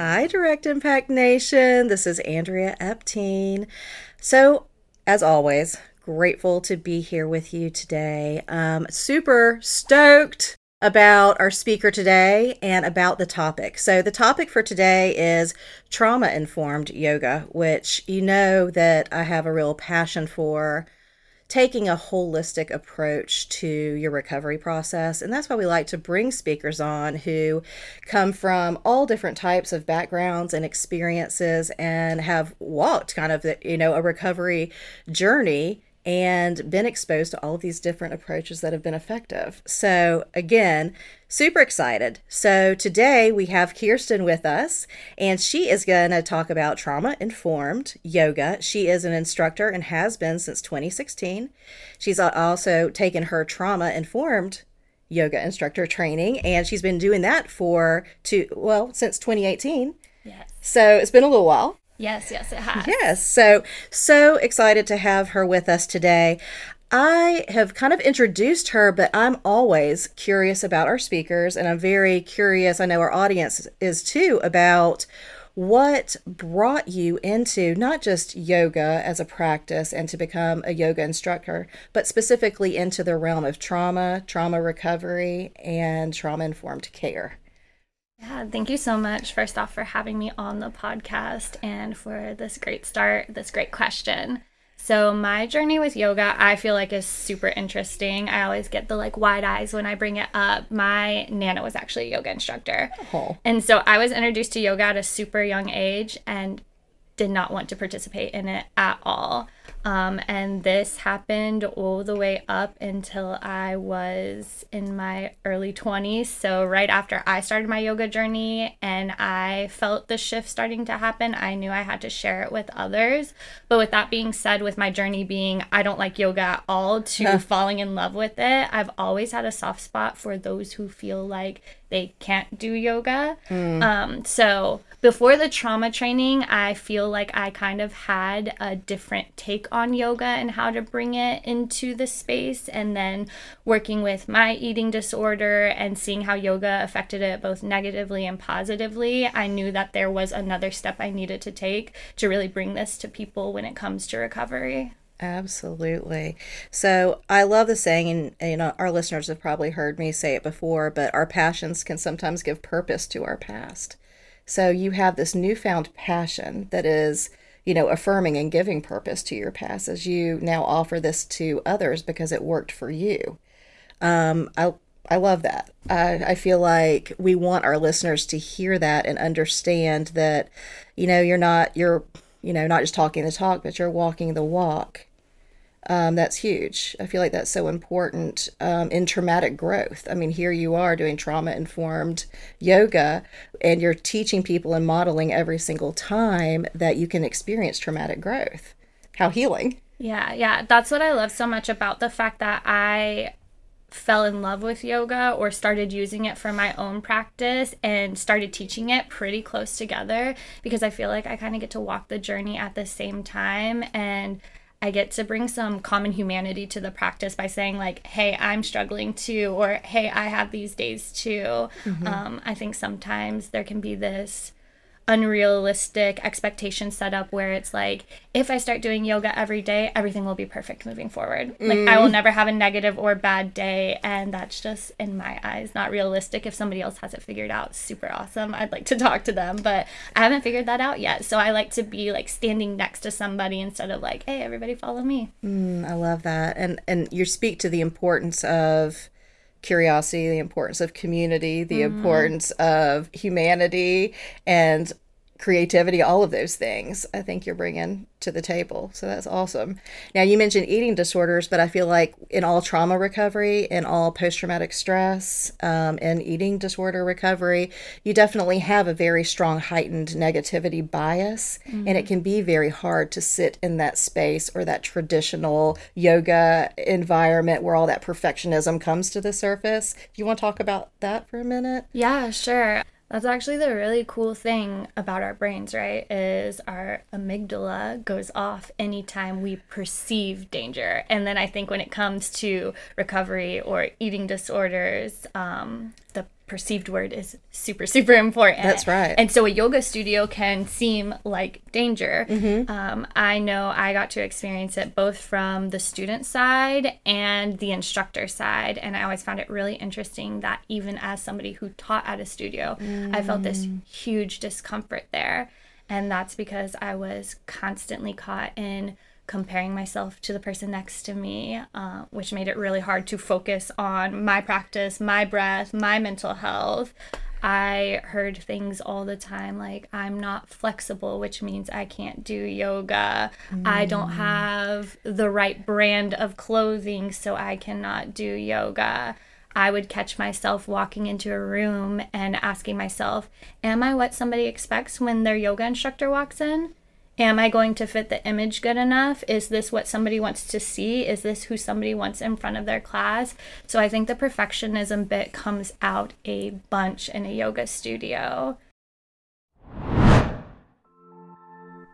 Hi, Direct Impact Nation. This is Andrea Epting. So, as always, grateful to be here with you today. Um, super stoked about our speaker today and about the topic. So, the topic for today is trauma informed yoga, which you know that I have a real passion for taking a holistic approach to your recovery process. And that's why we like to bring speakers on who come from all different types of backgrounds and experiences and have walked kind of, you know, a recovery journey and been exposed to all of these different approaches that have been effective. So, again, super excited. So, today we have Kirsten with us, and she is going to talk about trauma informed yoga. She is an instructor and has been since 2016. She's also taken her trauma informed yoga instructor training, and she's been doing that for two, well, since 2018. Yes. So, it's been a little while. Yes, yes, it has. Yes. So, so excited to have her with us today. I have kind of introduced her, but I'm always curious about our speakers, and I'm very curious. I know our audience is too about what brought you into not just yoga as a practice and to become a yoga instructor, but specifically into the realm of trauma, trauma recovery, and trauma informed care. Yeah, thank you so much, first off, for having me on the podcast and for this great start, this great question. So, my journey with yoga, I feel like is super interesting. I always get the like wide eyes when I bring it up. My Nana was actually a yoga instructor. Oh. And so, I was introduced to yoga at a super young age and did not want to participate in it at all. Um, and this happened all the way up until I was in my early 20s. So, right after I started my yoga journey and I felt the shift starting to happen, I knew I had to share it with others. But with that being said, with my journey being I don't like yoga at all to falling in love with it, I've always had a soft spot for those who feel like they can't do yoga. Mm. Um, so before the trauma training, I feel like I kind of had a different take on yoga and how to bring it into the space. And then working with my eating disorder and seeing how yoga affected it both negatively and positively, I knew that there was another step I needed to take to really bring this to people when it comes to recovery. Absolutely. So I love the saying, and you know, our listeners have probably heard me say it before, but our passions can sometimes give purpose to our past. So you have this newfound passion that is, you know, affirming and giving purpose to your past as you now offer this to others because it worked for you. Um, I I love that. I, I feel like we want our listeners to hear that and understand that, you know, you're not you're you know not just talking the talk, but you're walking the walk um, that's huge. I feel like that's so important um, in traumatic growth. I mean, here you are doing trauma informed yoga, and you're teaching people and modeling every single time that you can experience traumatic growth. How healing. Yeah, yeah. That's what I love so much about the fact that I fell in love with yoga or started using it for my own practice and started teaching it pretty close together because I feel like I kind of get to walk the journey at the same time and I get to bring some common humanity to the practice by saying, like, hey, I'm struggling too, or hey, I have these days too. Mm-hmm. Um, I think sometimes there can be this unrealistic expectation set up where it's like if I start doing yoga every day, everything will be perfect moving forward. Like mm. I will mm. never have a negative or bad day and that's just in my eyes not realistic. If somebody else has it figured out, super awesome. I'd like to talk to them, but I haven't figured that out yet. So I like to be like standing next to somebody instead of like, "Hey, everybody follow me." Mm, I love that. And and you speak to the importance of curiosity, the importance of community, the mm-hmm. importance of humanity, and creativity, all of those things. I think you're bringing to the table. So that's awesome. Now, you mentioned eating disorders, but I feel like in all trauma recovery, in all post traumatic stress, um, and eating disorder recovery, you definitely have a very strong heightened negativity bias. Mm-hmm. And it can be very hard to sit in that space or that traditional yoga environment where all that perfectionism comes to the surface. Do you want to talk about that for a minute? Yeah, sure. That's actually the really cool thing about our brains, right? Is our amygdala goes off anytime we perceive danger. And then I think when it comes to recovery or eating disorders, um, the perceived word is super super important that's right and so a yoga studio can seem like danger mm-hmm. um, i know i got to experience it both from the student side and the instructor side and i always found it really interesting that even as somebody who taught at a studio mm. i felt this mm. huge discomfort there and that's because i was constantly caught in comparing myself to the person next to me, uh, which made it really hard to focus on my practice, my breath, my mental health. I heard things all the time like, I'm not flexible, which means I can't do yoga. Mm. I don't mm. have the right brand of clothing, so I cannot do yoga. I would catch myself walking into a room and asking myself, Am I what somebody expects when their yoga instructor walks in? Am I going to fit the image good enough? Is this what somebody wants to see? Is this who somebody wants in front of their class? So I think the perfectionism bit comes out a bunch in a yoga studio.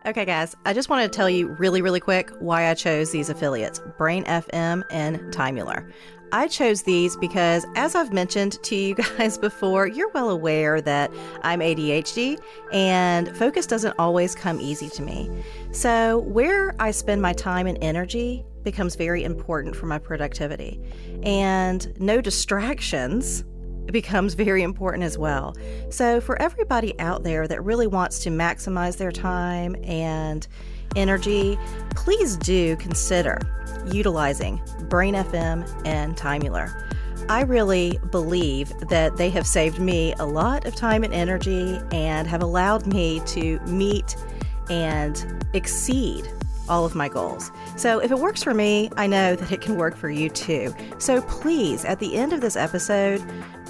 Okay, guys, I just wanted to tell you really, really quick why I chose these affiliates Brain FM and Timemuller. I chose these because, as I've mentioned to you guys before, you're well aware that I'm ADHD and focus doesn't always come easy to me. So, where I spend my time and energy becomes very important for my productivity. And no distractions becomes very important as well. So, for everybody out there that really wants to maximize their time and energy, please do consider utilizing Brain FM and Timemuller. I really believe that they have saved me a lot of time and energy and have allowed me to meet and exceed all of my goals. So if it works for me, I know that it can work for you too. So please, at the end of this episode,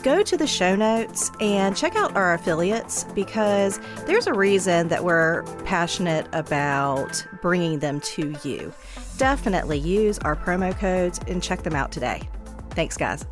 go to the show notes and check out our affiliates because there's a reason that we're passionate about bringing them to you. Definitely use our promo codes and check them out today. Thanks, guys.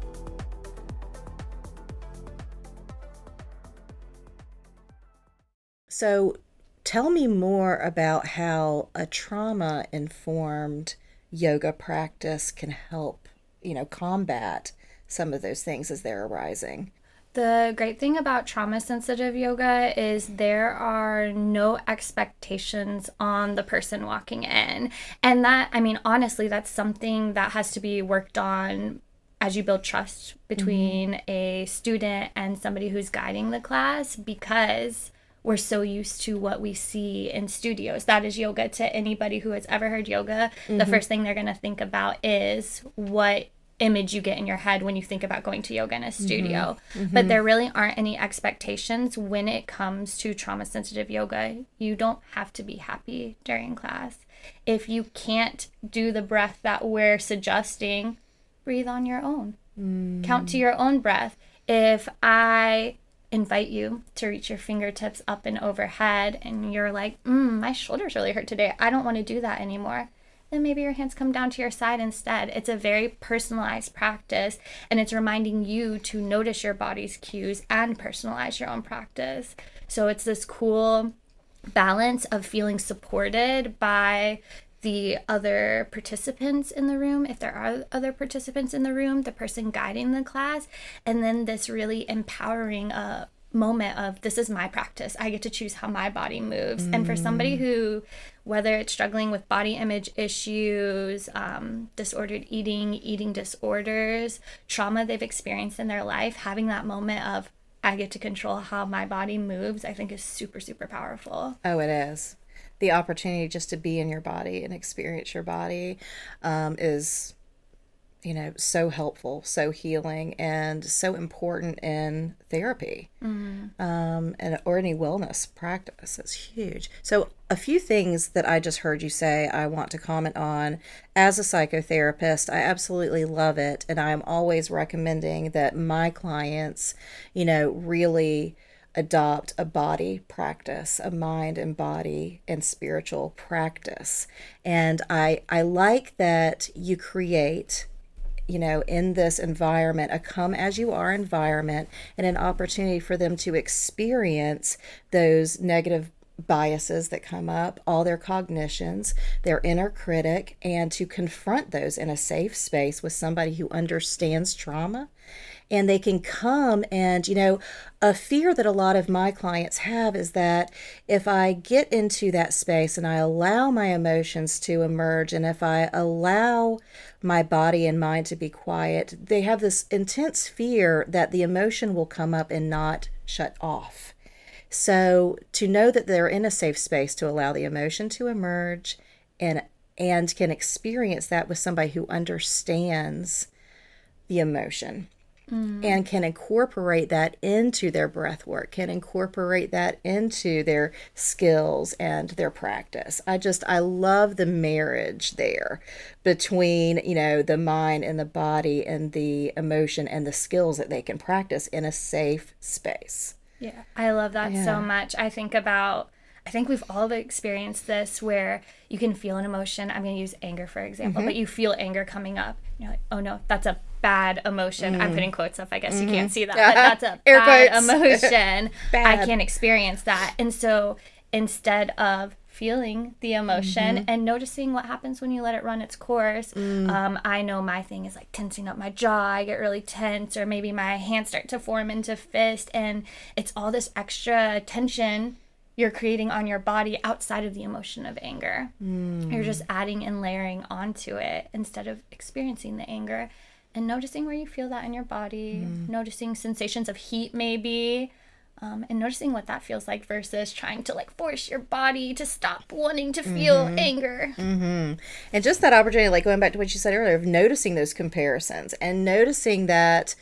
So, tell me more about how a trauma informed yoga practice can help, you know, combat some of those things as they're arising. The great thing about trauma sensitive yoga is there are no expectations on the person walking in. And that, I mean, honestly, that's something that has to be worked on as you build trust between mm-hmm. a student and somebody who's guiding the class because we're so used to what we see in studios. That is yoga to anybody who has ever heard yoga. Mm-hmm. The first thing they're going to think about is what image you get in your head when you think about going to yoga in a mm-hmm. studio. Mm-hmm. But there really aren't any expectations when it comes to trauma sensitive yoga. You don't have to be happy during class. If you can't do the breath that we're suggesting, breathe on your own. Mm. Count to your own breath. If I invite you to reach your fingertips up and overhead and you're like, mm, my shoulders really hurt today. I don't want to do that anymore then maybe your hands come down to your side instead. It's a very personalized practice and it's reminding you to notice your body's cues and personalize your own practice. So it's this cool balance of feeling supported by the other participants in the room, if there are other participants in the room, the person guiding the class, and then this really empowering uh, moment of this is my practice. I get to choose how my body moves. Mm. And for somebody mm. who, whether it's struggling with body image issues, um, disordered eating, eating disorders, trauma they've experienced in their life, having that moment of, I get to control how my body moves, I think is super, super powerful. Oh, it is. The opportunity just to be in your body and experience your body um, is you know, so helpful, so healing, and so important in therapy mm-hmm. um, and or any wellness practice. It's huge. So, a few things that I just heard you say, I want to comment on. As a psychotherapist, I absolutely love it, and I am always recommending that my clients, you know, really adopt a body practice, a mind and body and spiritual practice. And I I like that you create you know, in this environment, a come as you are environment, and an opportunity for them to experience those negative biases that come up, all their cognitions, their inner critic, and to confront those in a safe space with somebody who understands trauma and they can come. And you know a fear that a lot of my clients have is that if i get into that space and i allow my emotions to emerge and if i allow my body and mind to be quiet they have this intense fear that the emotion will come up and not shut off. So to know that they're in a safe space to allow the emotion to emerge and and can experience that with somebody who understands the emotion mm. and can incorporate that into their breath work, can incorporate that into their skills and their practice. I just, I love the marriage there between, you know, the mind and the body and the emotion and the skills that they can practice in a safe space. Yeah, I love that yeah. so much. I think about I think we've all experienced this where you can feel an emotion. I'm going to use anger for example, mm-hmm. but you feel anger coming up. You're like, oh no, that's a bad emotion. Mm. I'm putting quotes up. I guess mm-hmm. you can't mm-hmm. see that, but that's a Air bad quotes. emotion. bad. I can't experience that. And so instead of feeling the emotion mm-hmm. and noticing what happens when you let it run its course. Mm. Um, I know my thing is like tensing up my jaw. I get really tense, or maybe my hands start to form into fist, and it's all this extra tension you're creating on your body outside of the emotion of anger. Mm. You're just adding and layering onto it instead of experiencing the anger and noticing where you feel that in your body, mm. noticing sensations of heat maybe. Um, and noticing what that feels like versus trying to like force your body to stop wanting to feel mm-hmm. anger. Mm-hmm. And just that opportunity, like going back to what you said earlier, of noticing those comparisons and noticing that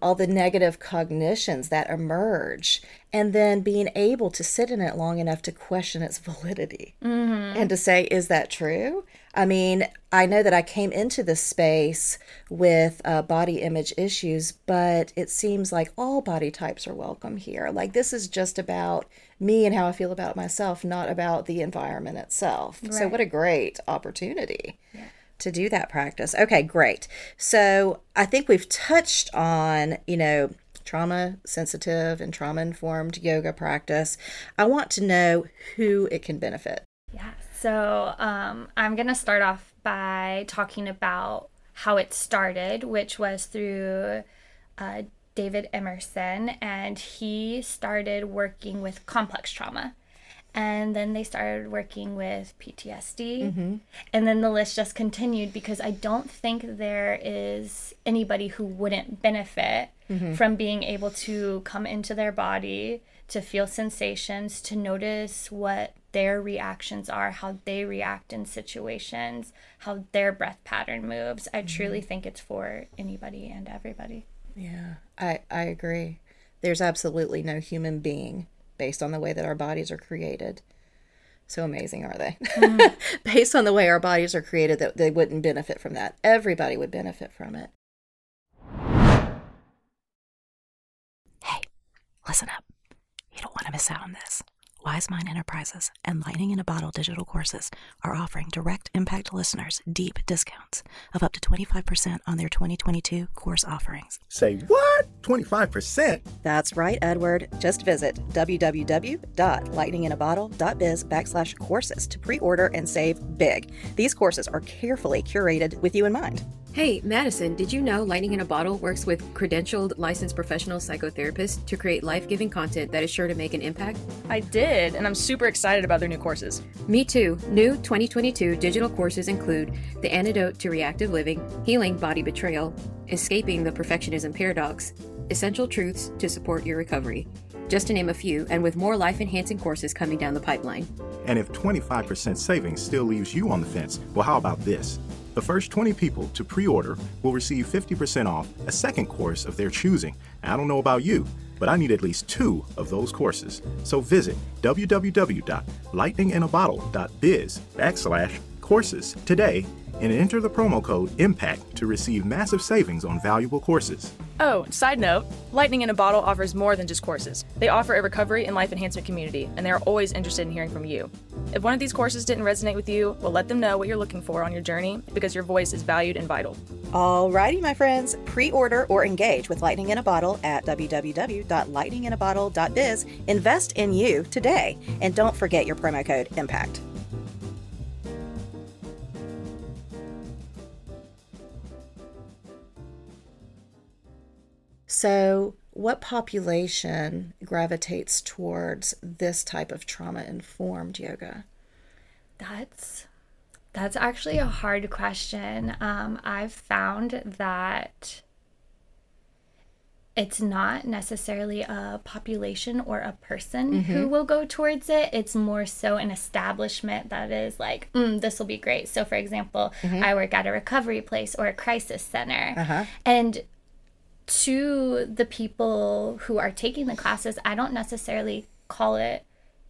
all the negative cognitions that emerge and then being able to sit in it long enough to question its validity mm-hmm. and to say is that true i mean i know that i came into this space with uh, body image issues but it seems like all body types are welcome here like this is just about me and how i feel about myself not about the environment itself right. so what a great opportunity yeah to do that practice. Okay, great. So I think we've touched on, you know, trauma sensitive and trauma informed yoga practice. I want to know who it can benefit. Yeah. So um, I'm going to start off by talking about how it started, which was through uh, David Emerson, and he started working with complex trauma and then they started working with PTSD. Mm-hmm. And then the list just continued because I don't think there is anybody who wouldn't benefit mm-hmm. from being able to come into their body, to feel sensations, to notice what their reactions are, how they react in situations, how their breath pattern moves. I mm-hmm. truly think it's for anybody and everybody. Yeah, I, I agree. There's absolutely no human being based on the way that our bodies are created. So amazing are they? Mm. based on the way our bodies are created, that they wouldn't benefit from that. Everybody would benefit from it. Hey, listen up. You don't want to miss out on this. Wise Mind Enterprises and Lightning in a Bottle digital courses are offering direct impact listeners deep discounts of up to 25% on their 2022 course offerings. Say what? 25%? That's right, Edward. Just visit www.lightninginabottle.biz backslash courses to pre order and save big. These courses are carefully curated with you in mind. Hey, Madison, did you know Lightning in a Bottle works with credentialed licensed professional psychotherapists to create life giving content that is sure to make an impact? I did, and I'm super excited about their new courses. Me too. New 2022 digital courses include The Antidote to Reactive Living, Healing Body Betrayal, Escaping the Perfectionism Paradox, Essential Truths to Support Your Recovery. Just to name a few, and with more life enhancing courses coming down the pipeline. And if 25% savings still leaves you on the fence, well, how about this? The first 20 people to pre order will receive 50% off a second course of their choosing. I don't know about you, but I need at least two of those courses. So visit www.lightninginabottle.biz backslash courses today and enter the promo code IMPACT to receive massive savings on valuable courses. Oh, side note Lightning in a Bottle offers more than just courses. They offer a recovery and life enhancement community, and they are always interested in hearing from you. If one of these courses didn't resonate with you, well, let them know what you're looking for on your journey because your voice is valued and vital. Alrighty, my friends, pre order or engage with Lightning in a Bottle at www.lightninginabottle.biz. Invest in you today, and don't forget your promo code IMPACT. So, what population gravitates towards this type of trauma informed yoga? That's that's actually a hard question. Um, I've found that it's not necessarily a population or a person who will go towards it. It's more so an establishment that is like, mm, this will be great. So, for example, I work at a recovery place or a crisis center. And to the people who are taking the classes, I don't necessarily call it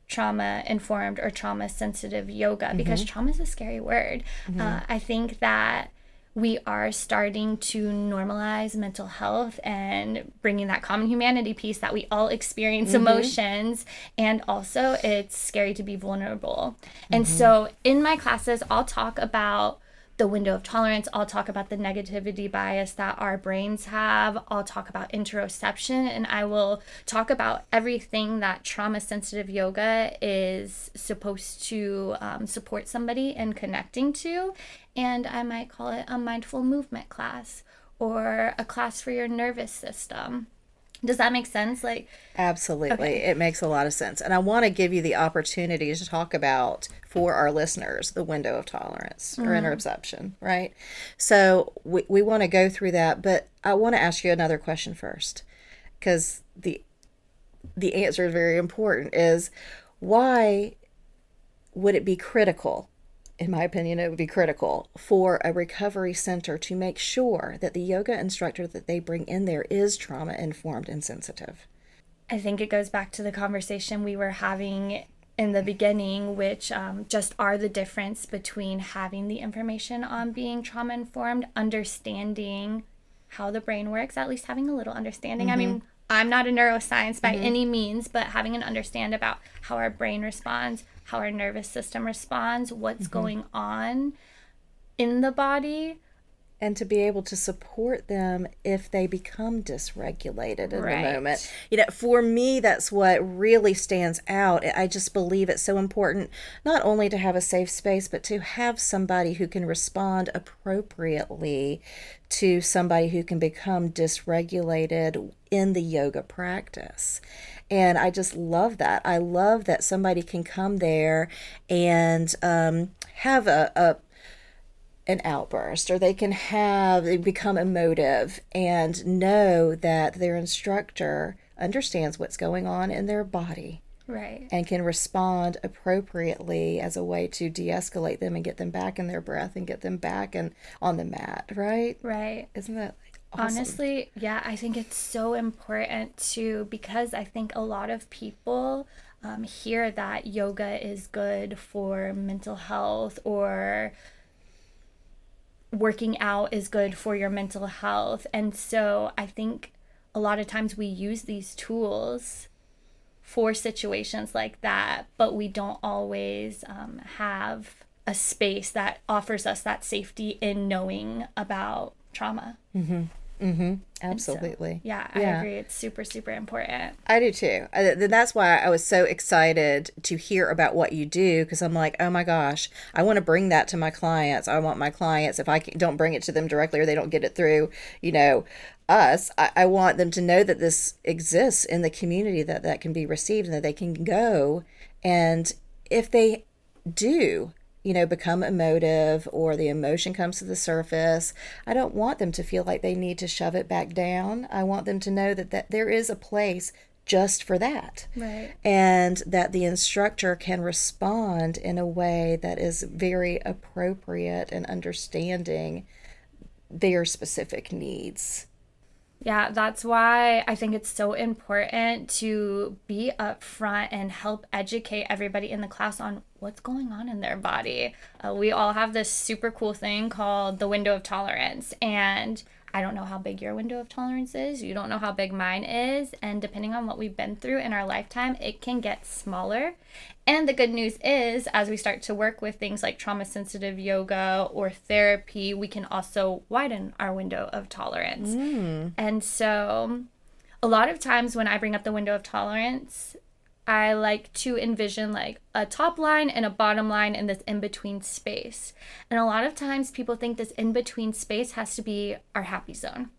trauma informed or trauma sensitive yoga mm-hmm. because trauma is a scary word. Mm-hmm. Uh, I think that we are starting to normalize mental health and bringing that common humanity piece that we all experience mm-hmm. emotions and also it's scary to be vulnerable. And so in my classes I'll talk about the window of tolerance. I'll talk about the negativity bias that our brains have. I'll talk about interoception and I will talk about everything that trauma sensitive yoga is supposed to um, support somebody in connecting to. And I might call it a mindful movement class or a class for your nervous system. Does that make sense? Like, Absolutely. It makes a lot of sense. And I want to give you the opportunity to talk about for our listeners the window of tolerance or mm-hmm. interoception, right? So we, we want to go through that, but I want to ask you another question first because the the answer is very important is why would it be critical in my opinion it would be critical for a recovery center to make sure that the yoga instructor that they bring in there is trauma informed and sensitive. I think it goes back to the conversation we were having in the beginning, which um, just are the difference between having the information on being trauma informed, understanding how the brain works, at least having a little understanding. I mean, I'm not a neuroscience by any means, but having an understand about how our brain responds, how our nervous system responds, what's mm-hmm. going on in the body. and to be able to support them if they become dysregulated in Right. the moment. You know, for me, that's what really stands out. I just believe it's so important not only to have a safe space, but to have somebody who can respond appropriately to somebody who can become dysregulated in the yoga practice. And I just love that. I love that somebody can come there and um, have a, a an outburst or they can have they become emotive and know that their instructor understands what's going on in their body Right. and can respond appropriately as a way to de-escalate them and get them back in their breath and get them back and on the mat right Right. isn't that awesome? Honestly, yeah, I think it's so important to because I think a lot of people um, hear that yoga is good for mental health or working out is good for your mental health. And so I think a lot of times we use these tools for situations like that, but we don't always um, have a space that offers us that safety in knowing about trauma. Mm-hmm. absolutely Yeah, I Yeah. agree. It's super, super important. I do too. Then that's why I was so excited to hear about what you do because I'm like, oh my gosh, I want to bring that to my clients. I want my clients, if I don't bring it to them directly or they don't get it through, you know, us, I, I want them to know that this exists in the community that that can be received and that they can go. And if they do, you know, become emotive or the emotion comes to the surface, I don't want them to feel like they need to shove it back down. I want them to know that, that there is a place just for that. Right. And that the instructor can respond in a way that is very appropriate and understanding their specific needs. Yeah, that's why I think it's so important to be upfront and help educate everybody in the class on what's going on in their body. Uh, we all have this super cool thing called the window of tolerance, and I don't know how big your window of tolerance is. You don't know how big mine is. And depending on what we've been through in our lifetime, it can get smaller. And the good news is, as we start to work with things like trauma sensitive yoga or therapy, we can also widen our window of tolerance. Mm. And so, a lot of times when I bring up the window of tolerance, I like to envision like a top line and a bottom line in this in between space. And a lot of times people think this in between space has to be our happy zone.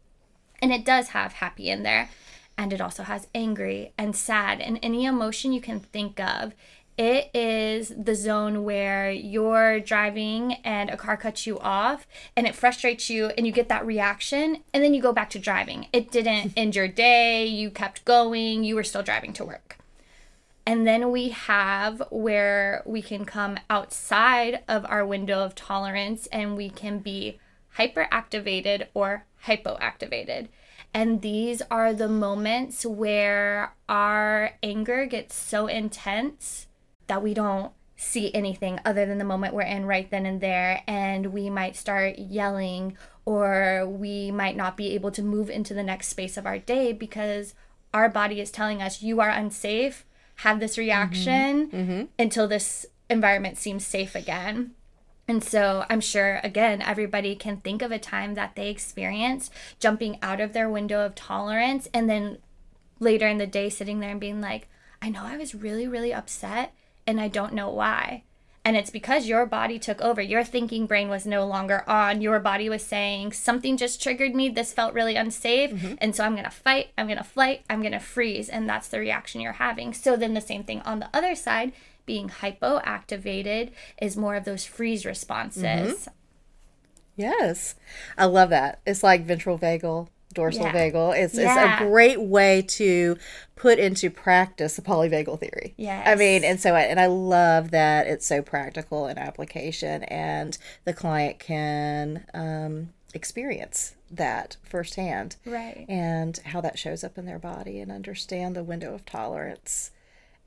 And it does have happy in there. And it also has angry and sad and any emotion you can think of. It is the zone where you're driving and a car cuts you off and it frustrates you and you get that reaction and then you go back to driving. It didn't end your day, you kept going, you were still driving to work. And then we have where we can come outside of our window of tolerance and we can be hyperactivated or hypoactivated. And these are the moments where our anger gets so intense that we don't see anything other than the moment we're in right then and there. And we might start yelling or we might not be able to move into the next space of our day because our body is telling us you are unsafe have this mm-hmm. reaction mm-hmm. until this environment seems safe again. And so I'm sure, again, everybody can think of a time that they experienced jumping out of their window of tolerance and then later in the day sitting there and being like, I know I was really, really upset and I don't know why. And it's because your body took over. Your thinking brain was no longer on. Your body was saying, something just triggered me. This felt really unsafe. Mm-hmm. And so I'm going to fight. I'm going to flight. I'm going to freeze. And that's the reaction you're having. So then the same thing on the other side, being hypoactivated is more of those freeze responses. Mm-hmm. Yes. I love that. It's like ventral vagal, dorsal Yeah. vagal. It's, Yeah. it's a great way to put into practice the polyvagal theory. Yeah. I mean, and so I, and I love that it's so practical in application and the client can um, experience that firsthand Right. and how that shows up in their body and understand the window of tolerance.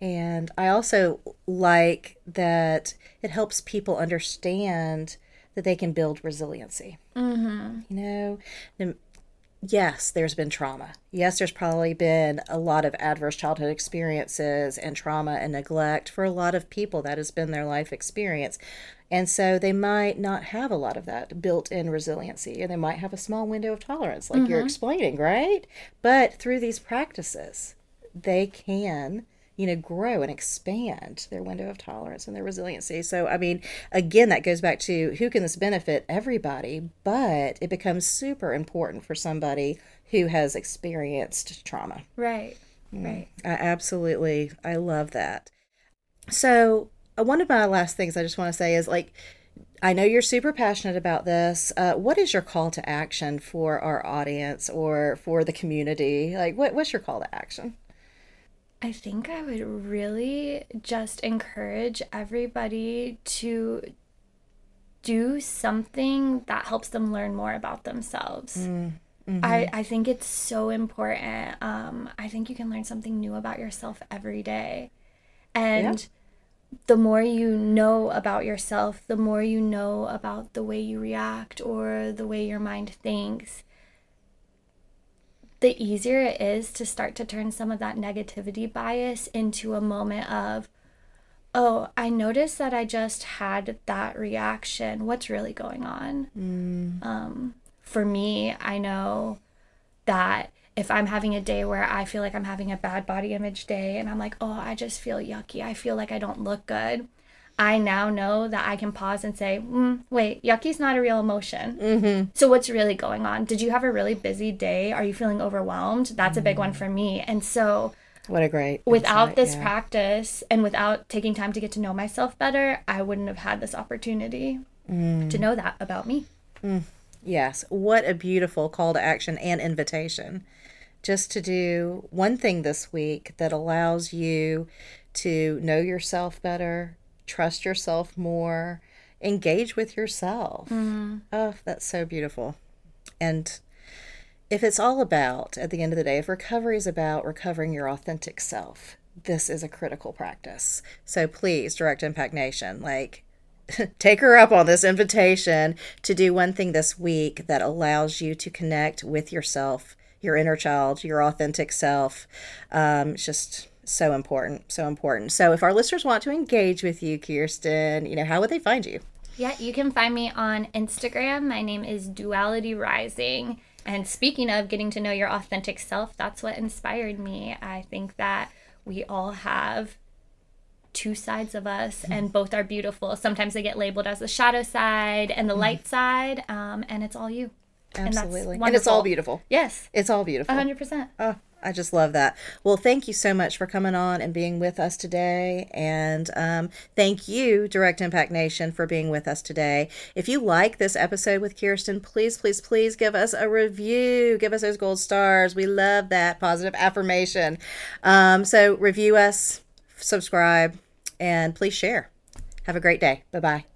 And I also like that it helps people understand that they can build resiliency. Mm-hmm. You know, yes, there's been trauma. Yes, there's probably been a lot of adverse childhood experiences and trauma and neglect for a lot of people. That has been their life experience. And so they might not have a lot of that built in resiliency, and they might have a small window of tolerance, like you're mm-hmm. explaining, right? But through these practices, they can you know grow and expand their window of tolerance and their resiliency so i mean again that goes back to who can this benefit everybody but it becomes super important for somebody who has experienced trauma Right. Right. I absolutely i love that so uh, one of my last things i just want to say is like I know you're super passionate about this. Uh, what is your call to action for our audience or for the community? Like, what, what's your call to action? I think I would really just encourage everybody to do something that helps them learn more about themselves. I, I think it's so important. Um, I think you can learn something new about yourself every day. And the more you know about yourself, the more you know about the way you react or the way your mind thinks, the easier it is to start to turn some of that negativity bias into a moment of, oh, I noticed that I just had that reaction. What's really going on? Um, for me, I know that if I'm having a day where I feel like I'm having a bad body image day and I'm like, oh, I just feel yucky, I feel like I don't look good. I now know that I can pause and say, mm, wait, yucky's not a real emotion. Mm-hmm. So, what's really going on? Did you have a really busy day? Are you feeling overwhelmed? That's a big one for me. And so, What a great without insight, this yeah. practice and without taking time to get to know myself better, I wouldn't have had this opportunity Mm. to know that about me. Yes, what a beautiful call to action and invitation just to do one thing this week that allows you to know yourself better, trust yourself more, engage with yourself. Oh, that's so beautiful. And if it's all about, at the end of the day, if recovery is about recovering your authentic self, this is a critical practice. So please, Direct Impact Nation, like, take her up on this invitation to do one thing this week that allows you to connect with yourself, your inner child, your authentic self. Um, it's just so important, so important. So if our listeners want to engage with you, Kirsten, you know, how would they find you? Yeah, you can find me on Instagram. My name is Duality Rising. And speaking of getting to know your authentic self, that's what inspired me. I think that we all have two sides of us hmm. and both are beautiful. Sometimes they get labeled as the shadow side and the hmm. light side, um, and it's all you. And Absolutely. And, it's all beautiful. Yes, It's all beautiful. 100%. Oh, I just love that. Well, thank you so much for coming on and being with us today. And um, thank you, Direct Impact Nation, for being with us today. If you like this episode with Kirsten, please, please, please give us a review. Give us those gold stars. We love that positive affirmation. Um, so, review us, subscribe, and please share. Have a great day. Bye bye.